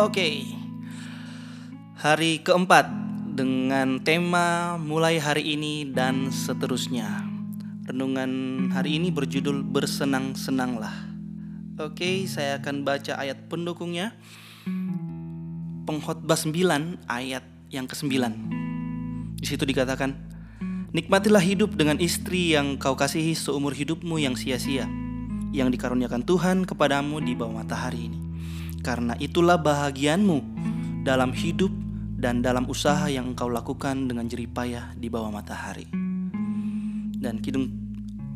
Oke. Hari keempat dengan tema mulai hari ini dan seterusnya. Renungan hari ini berjudul bersenang-senanglah. Oke, saya akan baca ayat pendukungnya. Pengkhotbah 9 ayat yang ke-9. Di situ dikatakan, "Nikmatilah hidup dengan istri yang kau kasihi seumur hidupmu yang sia-sia, yang dikaruniakan Tuhan kepadamu di bawah matahari ini." Karena itulah bahagianmu dalam hidup dan dalam usaha yang engkau lakukan dengan jeripayah di bawah matahari. Dan Kidung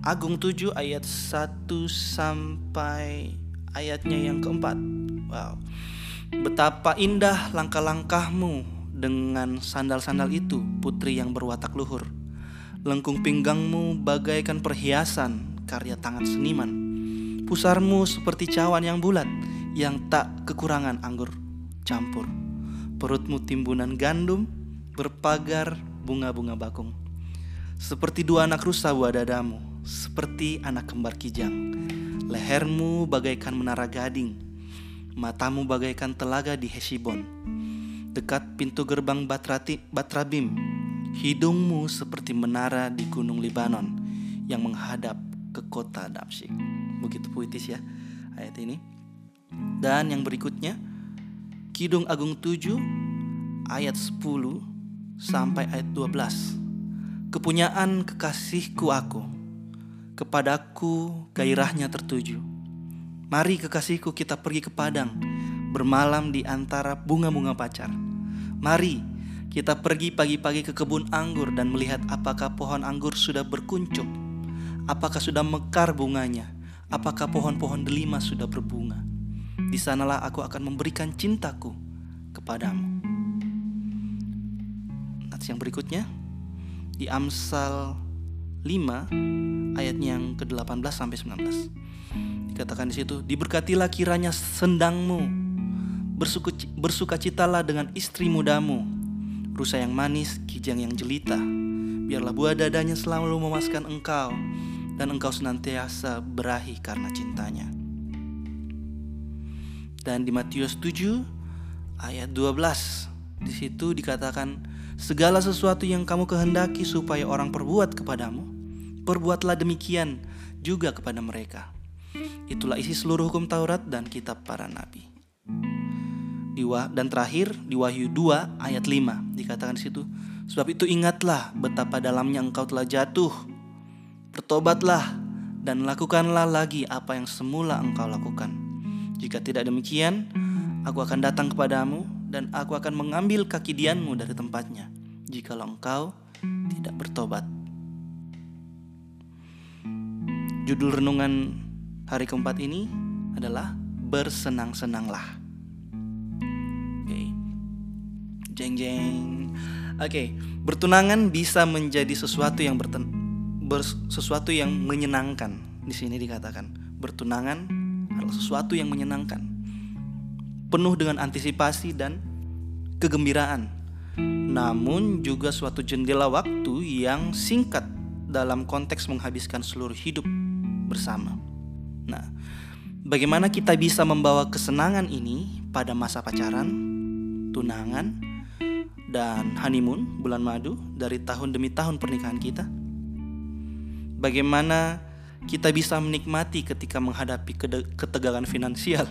Agung 7 ayat 1 sampai ayatnya yang keempat. Wow. Betapa indah langkah-langkahmu dengan sandal-sandal itu, putri yang berwatak luhur. Lengkung pinggangmu bagaikan perhiasan karya tangan seniman. Pusarmu seperti cawan yang bulat yang tak kekurangan anggur campur. Perutmu timbunan gandum, berpagar bunga-bunga bakung. Seperti dua anak rusa buah dadamu, seperti anak kembar kijang. Lehermu bagaikan menara gading, matamu bagaikan telaga di Hesibon. Dekat pintu gerbang Batrati, Batrabim, hidungmu seperti menara di gunung Libanon yang menghadap ke kota Damsyik. Begitu puitis ya ayat ini. Dan yang berikutnya Kidung Agung 7 ayat 10 sampai ayat 12. Kepunyaan kekasihku aku, kepadaku gairahnya tertuju. Mari kekasihku kita pergi ke padang, bermalam di antara bunga-bunga pacar. Mari kita pergi pagi-pagi ke kebun anggur dan melihat apakah pohon anggur sudah berkuncup, apakah sudah mekar bunganya, apakah pohon-pohon delima sudah berbunga. Di sanalah aku akan memberikan cintaku kepadamu. Nats yang berikutnya di Amsal 5 ayatnya yang ke-18 sampai 19. Dikatakan di situ, diberkatilah kiranya sendangmu, bersuka, bersukacitalah dengan istri mudamu, rusa yang manis, kijang yang jelita. Biarlah buah dadanya selalu memaskan engkau, dan engkau senantiasa berahi karena cintanya. Dan di Matius 7 ayat 12 di situ dikatakan segala sesuatu yang kamu kehendaki supaya orang perbuat kepadamu perbuatlah demikian juga kepada mereka. Itulah isi seluruh hukum Taurat dan kitab para nabi. dan terakhir di Wahyu 2 ayat 5 dikatakan di situ sebab itu ingatlah betapa dalamnya engkau telah jatuh bertobatlah dan lakukanlah lagi apa yang semula engkau lakukan jika tidak demikian, aku akan datang kepadamu dan aku akan mengambil kaki dianmu dari tempatnya jikalau engkau tidak bertobat. Judul renungan hari keempat ini adalah bersenang-senanglah. Oke. Jeng jeng. Oke, bertunangan bisa menjadi sesuatu yang berten sesuatu yang menyenangkan. Di sini dikatakan bertunangan adalah sesuatu yang menyenangkan, penuh dengan antisipasi dan kegembiraan, namun juga suatu jendela waktu yang singkat dalam konteks menghabiskan seluruh hidup bersama. Nah, bagaimana kita bisa membawa kesenangan ini pada masa pacaran, tunangan, dan honeymoon bulan madu dari tahun demi tahun pernikahan kita? Bagaimana kita bisa menikmati ketika menghadapi ketegangan finansial?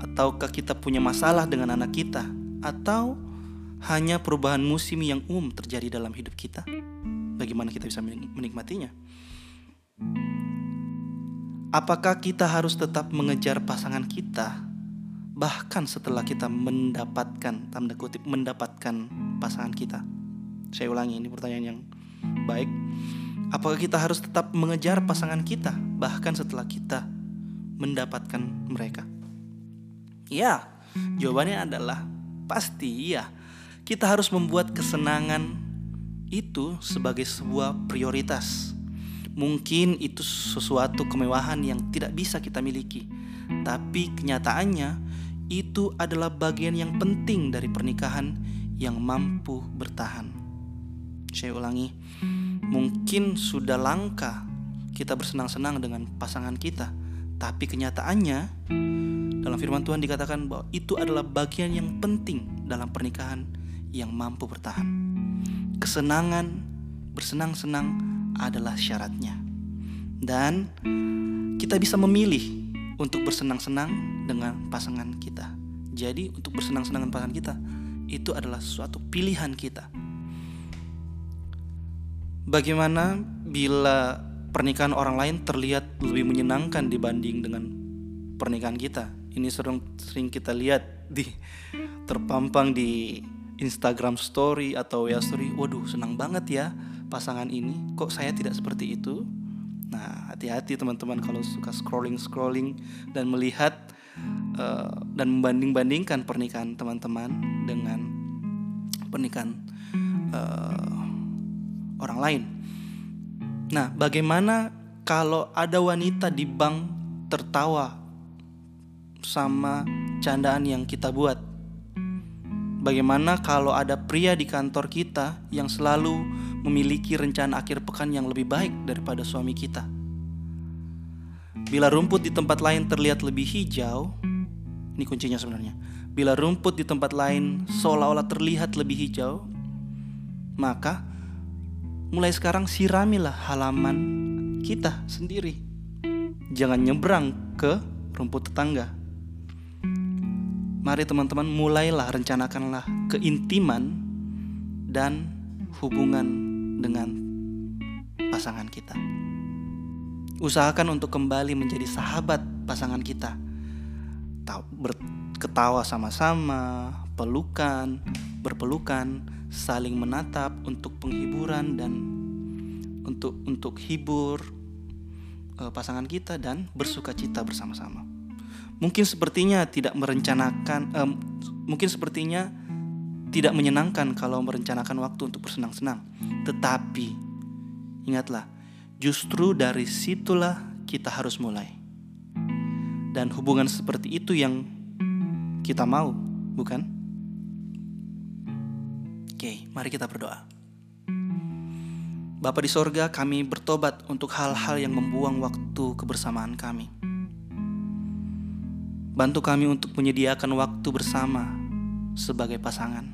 Ataukah kita punya masalah dengan anak kita? Atau hanya perubahan musim yang umum terjadi dalam hidup kita? Bagaimana kita bisa menikmatinya? Apakah kita harus tetap mengejar pasangan kita bahkan setelah kita mendapatkan tanda kutip mendapatkan pasangan kita? Saya ulangi ini pertanyaan yang baik. Apakah kita harus tetap mengejar pasangan kita bahkan setelah kita mendapatkan mereka? Ya, jawabannya adalah pasti iya. Kita harus membuat kesenangan itu sebagai sebuah prioritas. Mungkin itu sesuatu kemewahan yang tidak bisa kita miliki, tapi kenyataannya itu adalah bagian yang penting dari pernikahan yang mampu bertahan. Saya ulangi, Mungkin sudah langka kita bersenang-senang dengan pasangan kita, tapi kenyataannya dalam firman Tuhan dikatakan bahwa itu adalah bagian yang penting dalam pernikahan yang mampu bertahan. Kesenangan, bersenang-senang adalah syaratnya. Dan kita bisa memilih untuk bersenang-senang dengan pasangan kita. Jadi untuk bersenang-senang dengan pasangan kita itu adalah suatu pilihan kita. Bagaimana bila pernikahan orang lain terlihat lebih menyenangkan dibanding dengan pernikahan kita? Ini sering sering kita lihat di terpampang di Instagram story atau ya story. Waduh, senang banget ya pasangan ini. Kok saya tidak seperti itu? Nah, hati-hati teman-teman kalau suka scrolling-scrolling dan melihat uh, dan membanding-bandingkan pernikahan teman-teman dengan pernikahan uh, orang lain. Nah, bagaimana kalau ada wanita di bank tertawa sama candaan yang kita buat? Bagaimana kalau ada pria di kantor kita yang selalu memiliki rencana akhir pekan yang lebih baik daripada suami kita. Bila rumput di tempat lain terlihat lebih hijau, ini kuncinya sebenarnya. Bila rumput di tempat lain seolah-olah terlihat lebih hijau, maka mulai sekarang siramilah halaman kita sendiri. Jangan nyebrang ke rumput tetangga. Mari teman-teman mulailah rencanakanlah keintiman dan hubungan dengan pasangan kita. Usahakan untuk kembali menjadi sahabat pasangan kita. Ketawa sama-sama, pelukan, berpelukan, saling menatap untuk penghiburan dan untuk untuk hibur uh, pasangan kita dan bersuka cita bersama-sama. Mungkin sepertinya tidak merencanakan, um, mungkin sepertinya tidak menyenangkan kalau merencanakan waktu untuk bersenang-senang. Tetapi ingatlah, justru dari situlah kita harus mulai. Dan hubungan seperti itu yang kita mau, bukan? Oke, mari kita berdoa. Bapa di sorga, kami bertobat untuk hal-hal yang membuang waktu kebersamaan kami. Bantu kami untuk menyediakan waktu bersama sebagai pasangan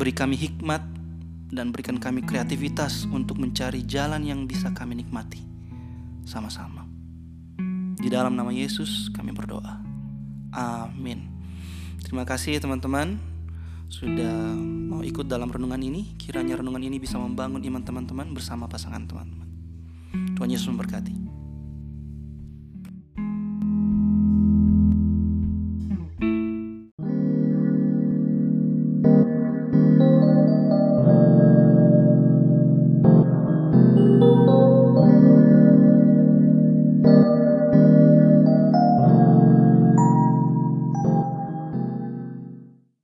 Beri kami hikmat dan berikan kami kreativitas untuk mencari jalan yang bisa kami nikmati sama-sama. Di dalam nama Yesus kami berdoa. Amin. Terima kasih teman-teman sudah mau ikut dalam renungan ini. Kiranya renungan ini bisa membangun iman teman-teman bersama pasangan teman-teman. Tuhan Yesus memberkati.